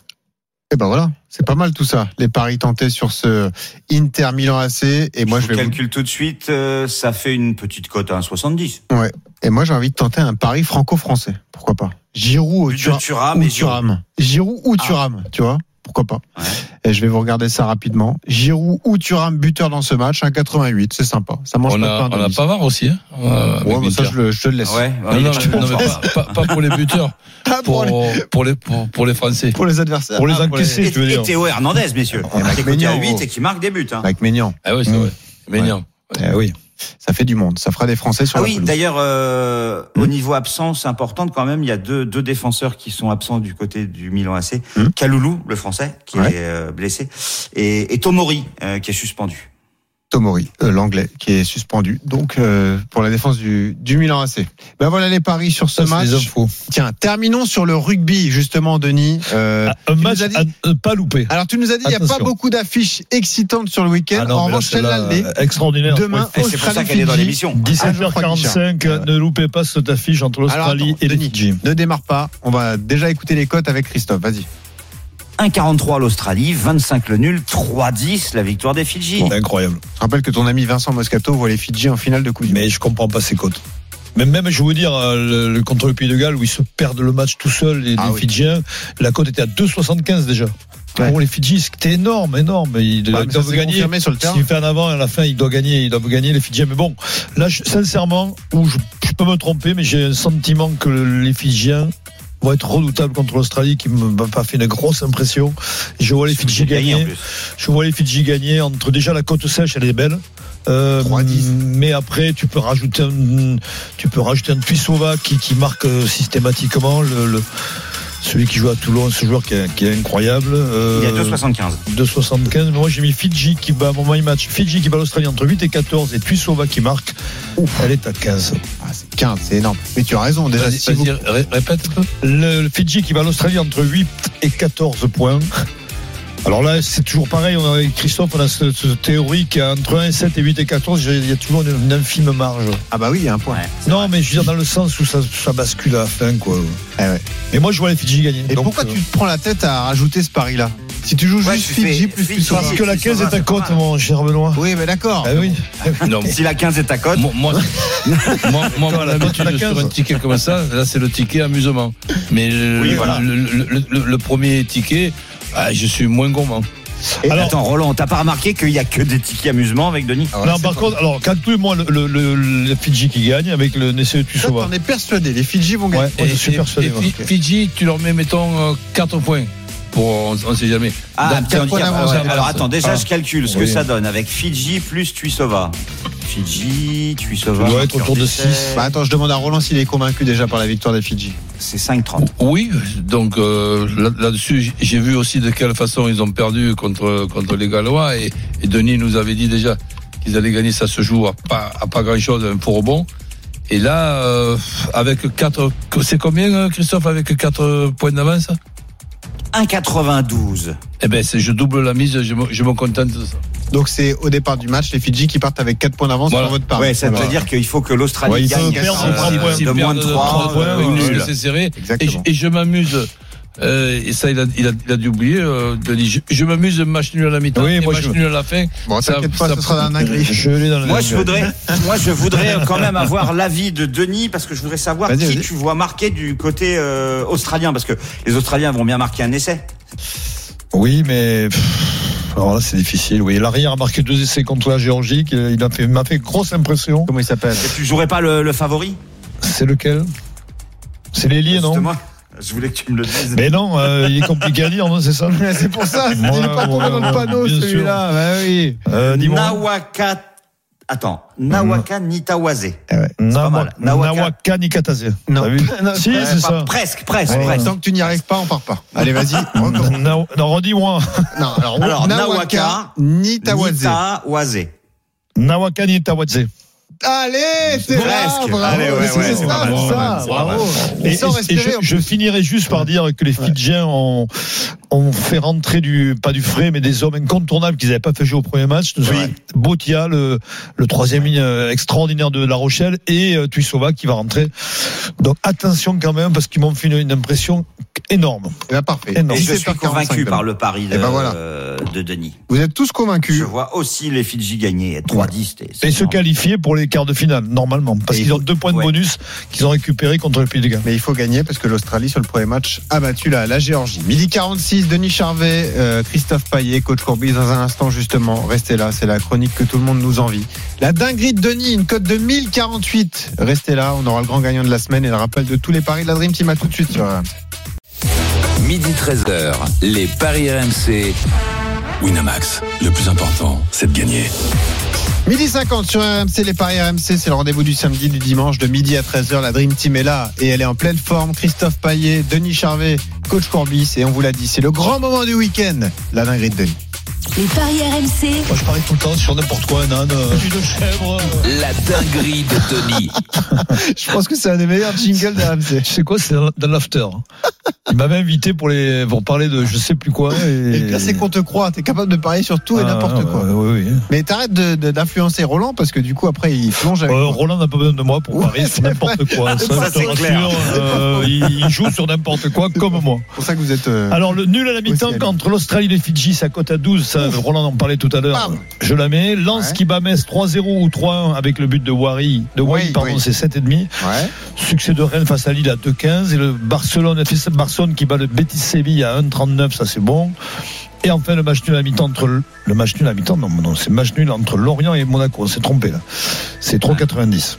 Et ben voilà, c'est pas mal tout ça. Les paris tentés sur ce Inter Milan AC. Et moi, je je vous vais vous calcule tout de suite, euh, ça fait une petite cote à 1,70. Ouais. Et moi, j'ai envie de tenter un pari franco-français. Pourquoi pas? Giroud ou de Thuram. Ou. Thuram. Giroud ou Ah. Thuram, tu vois? Pourquoi pas Ouais. Et je vais vous regarder ça rapidement. Giroud ou Thuram buteur dans ce match, 1,88, c'est sympa. Ça mange On pas de a pain. on a. Pavard aussi. Hein, euh, Ouais, mais ça, je, le- je te le laisse. Ouais, Non, ouais, non, non, mais pas, pas- pas pour les buteurs, Ah, pour, pour, les, pour, les, pour, pour les Français. pour les adversaires. Pour les Ah, encaisser, Et, tu veux et dire. Théo Hernandez, messieurs. À Maignan, 8 oh. et qui marque des buts. Hein. Avec Ménian. Ah oui, c'est Mm. vrai. Ménian. Eh oui. Ça fait du monde. Ça fera des Français sur Ah la oui, d'ailleurs, euh, au niveau absence importante quand même, il y a deux, deux défenseurs qui sont absents du côté du Milan AC. Hmm. Kaloulou, le français, qui Ouais. est euh, blessé, et, et Tomori, euh, qui est suspendu. Tomori, euh, l'anglais, qui est suspendu. Donc, euh, pour la défense du, du Milan AC. Ben voilà les paris sur ce Ça, match. Tiens, terminons sur le rugby, justement, Denis. Euh, Ah, Un match dit- à ne pas louper. Alors, tu nous as dit, il n'y a pas beaucoup d'affiches excitantes sur le week-end. Ah en revanche, celle-là, extraordinaire. Demain, Oui. C'est pour ça qu'elle est dans l'émission. Ah, je crois qu'il 17h45, cherche. ne loupez pas cette affiche entre l'Australie et les Denis, Fidji. Ne démarre pas. On va déjà écouter les cotes avec Christophe. Vas-y. 1,43 l'Australie, 25 le nul, 3,10 la victoire des Fidji. C'est incroyable. Je rappelle que ton ami Vincent Moscato voit les Fidji en finale de Coupe. Mais je comprends pas ces cotes. Mais même, je vous dire, euh, le, le- contre le Pays de Galles, où ils se perdent le match tout seuls, les, Ah les oui. Fidjiens, la cote était à 2,75 déjà. Pour les Fidji, c'était énorme, énorme. Ils, Ouais, ils mais ça doivent gagner. fait un avant et à la fin, ils doivent gagner, ils doivent gagner les Fidjiens. Mais bon, là, je- sincèrement, où je, je peux me tromper, mais j'ai un sentiment que les Fidjiens vont être redoutables contre l'Australie, qui m'a pas fait une grosse impression. Je vois les Fidji gagner. Je vois les Fidji gagner entre déjà la côte sèche, elle est belle. Euh, 3-10. mais après, tu peux rajouter un, tu peux rajouter un Tuisova qui, qui marque euh, systématiquement le, le- celui qui joue à Toulon, ce joueur qui est, qui est incroyable. Il y a Euh, 2,75. 2,75. Mais moi, j'ai mis Fidji qui bat mon my match. Fidji qui bat l'Australie entre 8 et 14 et Tuisova qui marque. Elle est à 15. Ah, c'est 15, c'est énorme. Mais tu as raison, déjà. Vas-y, si vous- répète un peu. Le, le Fidji qui bat l'Australie entre 8 et 14 points. Alors là, c'est toujours pareil. On a, avec Christophe, on a cette, cette théorie qu'entre 1 et 7 et 8 et 14, il y a toujours une, une infime marge. Ah bah oui, il y a un point. Ouais. Non, mais je veux dire dans le sens où ça, ça bascule à la fin, quoi. Eh ouais. Mais moi, je vois les Fidji gagner. Et Donc, pourquoi euh, tu te prends la tête à rajouter ce pari-là Si tu joues Ouais, juste tu fais Fidji plus Fidji. Parce que la Fidji, 15 ça est à mal. mon cher Benoît. Oui, mais d'accord. Ah oui. Non, Si la 15 est à cote, moi, moi, moi, la cote, la sur 15. un ticket comme ça, là, c'est le ticket amusement. Mais Oui, le, le- le- le premier ticket, ah, je suis moins gourmand. Et Alors- attends, Roland, t'as pas remarqué qu'il y a que des tickets amusement avec Denis non, par contre, alors, calcule-moi le, le, le, le Fidji qui gagne avec le Nessé Toi, Tuisova. t'en es persuadé. Les Fidji vont gagner. Ouais, moi, je suis et, persuadé. et moi. Fi- Fidji, tu leur mets, mettons, 4 points. Pour, on, on sait jamais. Ah, tiens, quatre points tiens, d'avance, alors, attends, déjà Ah. je calcule ce que ça donne avec Fidji plus Tuisova. Fidji, Tuisova. Ça doit être autour de d'essai, six. Bah attends, je demande à Roland s'il est convaincu déjà par la victoire des Fidji. C'est 5,30. Oui, donc euh, là- là-dessus, j'ai vu aussi de quelle façon ils ont perdu contre contre les Gallois et, et Denis nous avait dit déjà qu'ils allaient gagner, ça se joue à pas à pas grand-chose, un faux rebond. Et là, euh, avec quatre, c'est combien Christophe avec quatre points d'avance? 1,92. Eh ben, c'est je double la mise, je me, je me contente de ça. Donc c'est au départ du match les Fidji qui partent avec 4 points d'avance Voilà. sur votre part. Ouais, ça veut dire qu'il faut que l'Australie Ouais, il gagne perdre euh, de S'ils moins de perdent 3 trois points, ou nul. c'est serré. Et, je- Exactement. et je m'amuse. Euh, et ça, il a, il a, il a dû oublier. Euh, Denis. je je m'amuse match nul à la mi-temps Oui, et moi, match je- nul à la fin. Bon, Ça- t'inquiète pas, ça- sera un. Je le Moi, je voudrais, moi, je voudrais quand même avoir l'avis de Denis parce que je voudrais savoir Vas-y, qui vas-y. tu vois marquer du côté euh, australien parce que les Australiens vont bien marquer un essai. Oui, mais alors là c'est difficile. Oui, l'arrière a marqué deux essais contre la Géorgie. Il a fait, m'a fait grosse impression. Comment il s'appelle? Et tu jouerais pas le, le favori? C'est lequel? C'est l'ailier, non? Justement, Je voulais que tu me le dises. Mais non, euh, il est compliqué à dire, non C'est ça C'est pour ça, il Ouais, est pas tombé dans le panneau celui-là. Bah oui. euh. Nawaka. Attends, Nawaka Nitawase. Eh ouais. pas mal. Nawaka, Nawaka. Nikatase. Non. Non, Si, ouais, c'est Pas- ça. Presque, presque, Ouais. presque. Tant que tu n'y arrives pas, on part pas. Allez, vas-y. Non, redis-moi. non, alors, Alors, Nawaka. Nitawase. Nawaka Nitawadze. Allez, c'est bravo. Ça, mal, bravo. Et, Et et- je, je finirai juste par dire que les Fidjiens ont, ont fait rentrer du, pas du frais, mais des hommes incontournables qu'ils n'avaient pas fait jouer au premier match. Oui. Botia, le, le troisième ligne euh, extraordinaire de La Rochelle, et euh, Tuisova qui va rentrer. Donc attention quand même, parce qu'ils m'ont fait une, une impression énorme. Eh ben, parfait. Et je 17h45 suis convaincu par le pari de, Eh ben voilà. euh, de Denis. Vous êtes tous Je convaincus. vois aussi les Fidji gagner 3-10. c'est- Et se qualifier pour les quarts de finale, normalement. Parce qu'ils ont deux points de ouais. bonus qu'ils ont récupérés contre le Pays de Galles. Mais il faut gagner parce que l'Australie, sur le premier match, a battu la, la Géorgie. Midi 46, Denis Charvet, euh, Christophe Paillet, coach Courbis, dans un instant, justement. Restez là, c'est la chronique que tout le monde nous envie. La dinguerie de Denis, une cote de 1048. Restez là, on aura le grand gagnant de la semaine et le rappel de tous les paris de la Dream Team. À tout de suite. Midi 13h, les Paris RMC. Winamax, le plus important, c'est de gagner. Midi 50 sur RMC, les paris RMC, c'est le rendez-vous du samedi, du dimanche, de midi à 13h. La Dream Team est là et elle est en pleine forme. Christophe Paillet, Denis Charvet, coach Courbis, et on vous l'a dit, c'est le grand moment du week-end. La dinguerie de Denis. Les paris RMC. Moi, je parie tout le temps sur n'importe quoi, un âne, euh, une chèvre. euh, La dinguerie de Denis. Je pense que c'est un des meilleurs jingles de RMC. Tu sais quoi, c'est dans l'after. Il m'avait invité pour les pour parler de je sais plus quoi. Et, Et là, c'est qu'on te croit. T'es capable de parier sur tout et Ah, n'importe quoi. ouais, oui, oui. Mais t'arrêtes de- de- d'influencer Roland parce que du coup, après, il plonge avec Euh, toi. Roland n'a pas besoin de moi pour Ouais, parier c'est sur n'importe quoi. Ça, Ça, je te c'est clair. euh, il, il joue sur n'importe quoi comme moi. C'est pour ça que vous êtes. euh, Alors le nul à la mi-temps Aussi, contre l'Australie et les Fidji, ça cote à 12. Ça, Roland en parlait tout à l'heure. Je la mets. Lance Ouais. qui bat Metz 3-0 ou 3-1 avec le but de Wari. De Wari, Oui, pardon, oui. c'est 7,5. Ouais. Succès de Rennes face à Lille à 2-15 et le Barcelone FC Barcelone qui bat le Betis Séville à 1,39, ça c'est bon. Et enfin le match nul à mi-temps entre le, le match nul à mi-temps, non, non, c'est le match nul entre Lorient et Monaco. On s'est trompé là. C'est 3,90.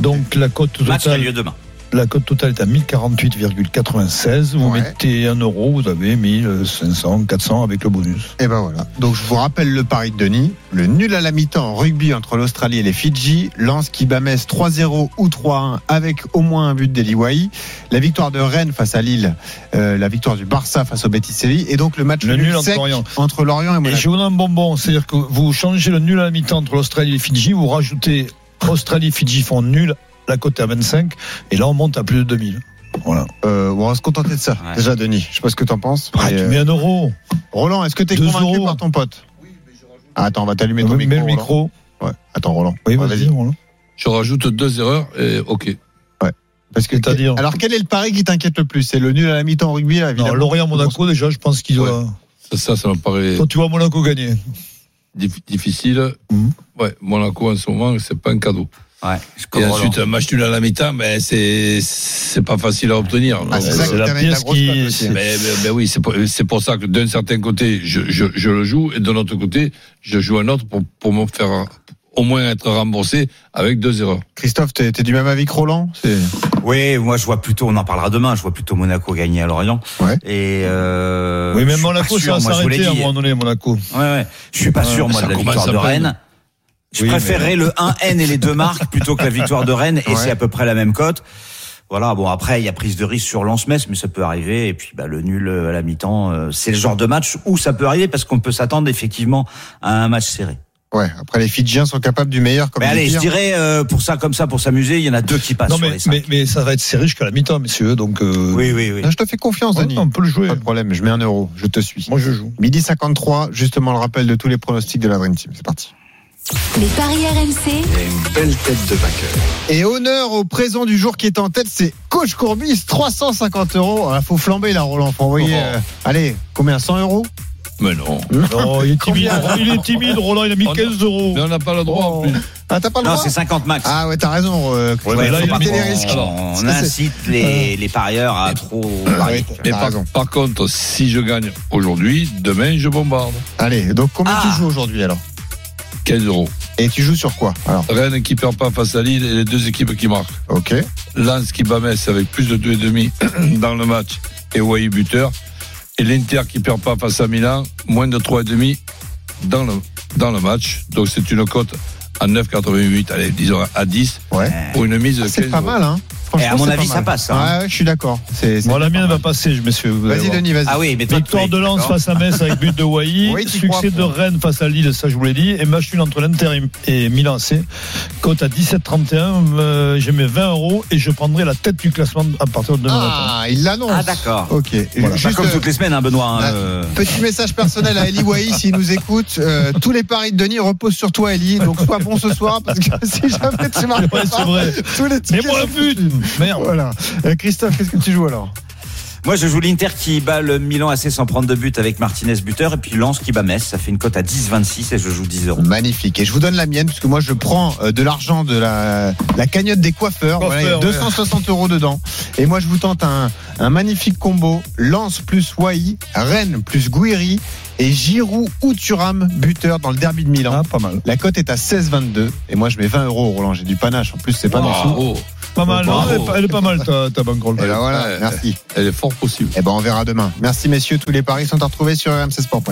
Donc la cote Match qui a totale. lieu demain. La cote totale est à 1048,96. Vous Ouais. mettez 1 euro, vous avez 1500, 400 avec le bonus. Et ben voilà. Donc je vous rappelle le pari de Denis. Le nul à la mi-temps en rugby entre l'Australie et les Fidji. Lance qui bat Metz 3-0 ou 3-1 avec au moins un but d'Eliwaï. La victoire de Rennes face à Lille. euh, la victoire du Barça face au Betis Séville. Et donc le match Le nul entre Lorient. entre Lorient et Et Monaco. je vous donne un bonbon, c'est-à-dire que vous changez le nul à la mi-temps entre l'Australie et les Fidji, vous rajoutez Australie et Fidji font nul, la cote est à 25, et là on monte à plus de 2000. Voilà. Euh, on va se contenter de ça. Ouais. Déjà Denis. Je sais pas ce que t'en penses. Ah, tu euh, mets un euro, Roland, est-ce que t'es Deux convaincu euros. par ton pote? Ah, Attends, on va t'allumer ton mets micro. le Roland. micro. Ouais. Attends, Roland. Oui, Ouais, vas-y. Roland. Je rajoute deux erreurs et ok. Parce que C'est-à-dire Alors quel est le pari qui t'inquiète le plus? C'est le nul à la mi-temps en rugby, là, Non, évidemment. Lorient-Monaco, déjà, je pense qu'il doit. Ça, ça, ça me paraît Toi, tu vois Monaco gagner. dif- difficile. Mhm. Ouais, Monaco en ce moment, c'est pas un cadeau. Ouais. je Et ensuite, un match nul à la mi-temps, ben, c'est, c'est pas facile à obtenir. Ah, c'est la pièce grosse qui- Mais, mais- mais oui, c'est pour, c'est pour ça que d'un certain côté, je, je, je le joue, et de l'autre côté, je joue un autre pour, pour me faire au moins être remboursé avec deux erreurs. Christophe, t'es t'es du même avis que Roland? C'est- Oui, moi je vois plutôt, on en parlera demain, je vois plutôt Monaco gagner à Lorient. Ouais. Et euh, oui, mais suis Monaco, ça va s'arrêter à un moment donné, Monaco. Ouais, ouais. Je suis pas Ouais, sûr, moi, de la victoire de peine. Rennes. Je Oui, préférerais le 1N et les deux marques plutôt que la victoire de Rennes, et Ouais. c'est à peu près la même cote. Voilà, bon après il y a prise de risque sur Lance-Metz, mais ça peut arriver. Et puis bah, le nul euh, à la mi-temps, euh, c'est le genre de match où ça peut arriver parce qu'on peut s'attendre effectivement à un match serré. Ouais, après les Fidjiens sont capables du meilleur comme mais allez, je pire. dirais euh, pour ça comme ça, pour s'amuser, il y en a deux qui passent Non, sur mais, les cinq. mais, mais ça va être serré jusqu'à la mi-temps, messieurs. Donc, euh, Oui, oui, oui. Ah, Je te fais confiance, ouais, Denis. on peut le jouer. Pas de problème, je mets un euro, je te suis. Moi, je joue. Midi 53, justement le rappel de tous les pronostics de la Dream Team. C'est parti. Les paris RMC. A une belle tête de vainqueur. Et honneur au présent du jour qui est en tête, c'est Coach Courbis, 350 euros. Il faut flamber là, Roland. Faut envoyer. Oh. euh, allez, combien 100 euros? Mais non. Non, il est timide. Il est timide, Roland? Il a mis On a- 15 euros. Mais on n'a pas le droit en plus. Ah, t'as pas le Non, droit? c'est 50 max. Ah ouais, t'as raison. euh, Ouais, ouais, mais là, faut il a pas mis- prendre des risques. Alors, on incite les, les parieurs à trop parier. Ouais, Mais t'as par, par contre, si je gagne aujourd'hui, demain, je bombarde. Allez, donc combien Ah. tu joues aujourd'hui alors? 15 euros. Et tu joues sur quoi alors Rennes qui perd pas face à Lille et les deux équipes qui marquent. Ok. Lens qui bat Metz avec plus de 2,5 dans le match et Wai buteur. Et l'Inter qui perd pas face à Milan, moins de 3,5 dans le, dans le match. Donc c'est une cote à 9,88, allez, disons à 10 Ouais. pour une mise de Ah, 15 c'est pas euros. mal, hein. Et à mon avis, ça passe, hein. Ouais, ouais, je suis d'accord. C'est- c'est Moi, la mienne va passer, allez Vas-y. Denis, vas-y. Ah oui, mais toi, Victoire de Lens face à Metz avec but de Wai. Oui, Succès de Rennes face à Lille, ça je vous l'ai dit. Et match nul entre l'Inter et Milan AC. Cote à 17,31. Euh, je mets 20 euros et je prendrai la tête du classement à partir de demain matin. Ah, il l'annonce. Ah, d'accord. Ok. Voilà. Juste, comme euh, toutes les semaines, hein, Benoît. hein, Ah, euh. Petit message personnel à Eli Wahi s'il nous écoute. Euh, tous les paris de Denis reposent sur toi, Eli. Donc sois bon ce soir parce que si jamais tu marques Ouais, pas, c'est vrai. tous les Mais moi, le but. Merde. Voilà. Euh, Christophe, qu'est-ce que tu joues alors? Moi, je joue l'Inter qui bat le Milan AC sans prendre de but avec Martinez buteur et puis Lens qui bat Metz. Ça fait une cote à 10,26 et je joue 10 euros. Magnifique. Et je vous donne la mienne parce que moi je prends euh, de l'argent de la, la cagnotte des coiffeurs. Voilà, il y a Coiffeurs, 260 euros dedans. Et moi je vous tente un, un magnifique combo. Lens plus Wai, Rennes plus Gouiri et Giroud ou Thuram buteur dans le derby de Milan. Ah, pas mal. La cote est à 16,22 et moi je mets 20 euros Roland. J'ai du panache. En plus c'est pas dans le sous. Bravo. Pas mal. non, Bravo. elle, est pas, elle est pas mal, ta, ta bankroll. Et ben voilà, Ouais. merci. Elle est fort possible. Et ben on verra demain. Merci messieurs, tous les paris sont à retrouver sur rmcsport.fr.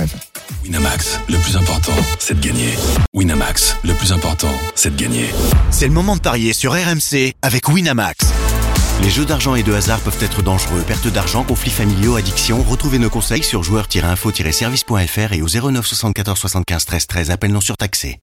Winamax, le plus important, c'est de gagner. Winamax, le plus important, c'est de gagner. C'est le moment de parier sur RMC avec Winamax. Les jeux d'argent et de hasard peuvent être dangereux. Perte d'argent, conflits familiaux, addiction. Retrouvez nos conseils sur joueurs-info-service.fr et au 09 74 75 13 13. Appel non surtaxé.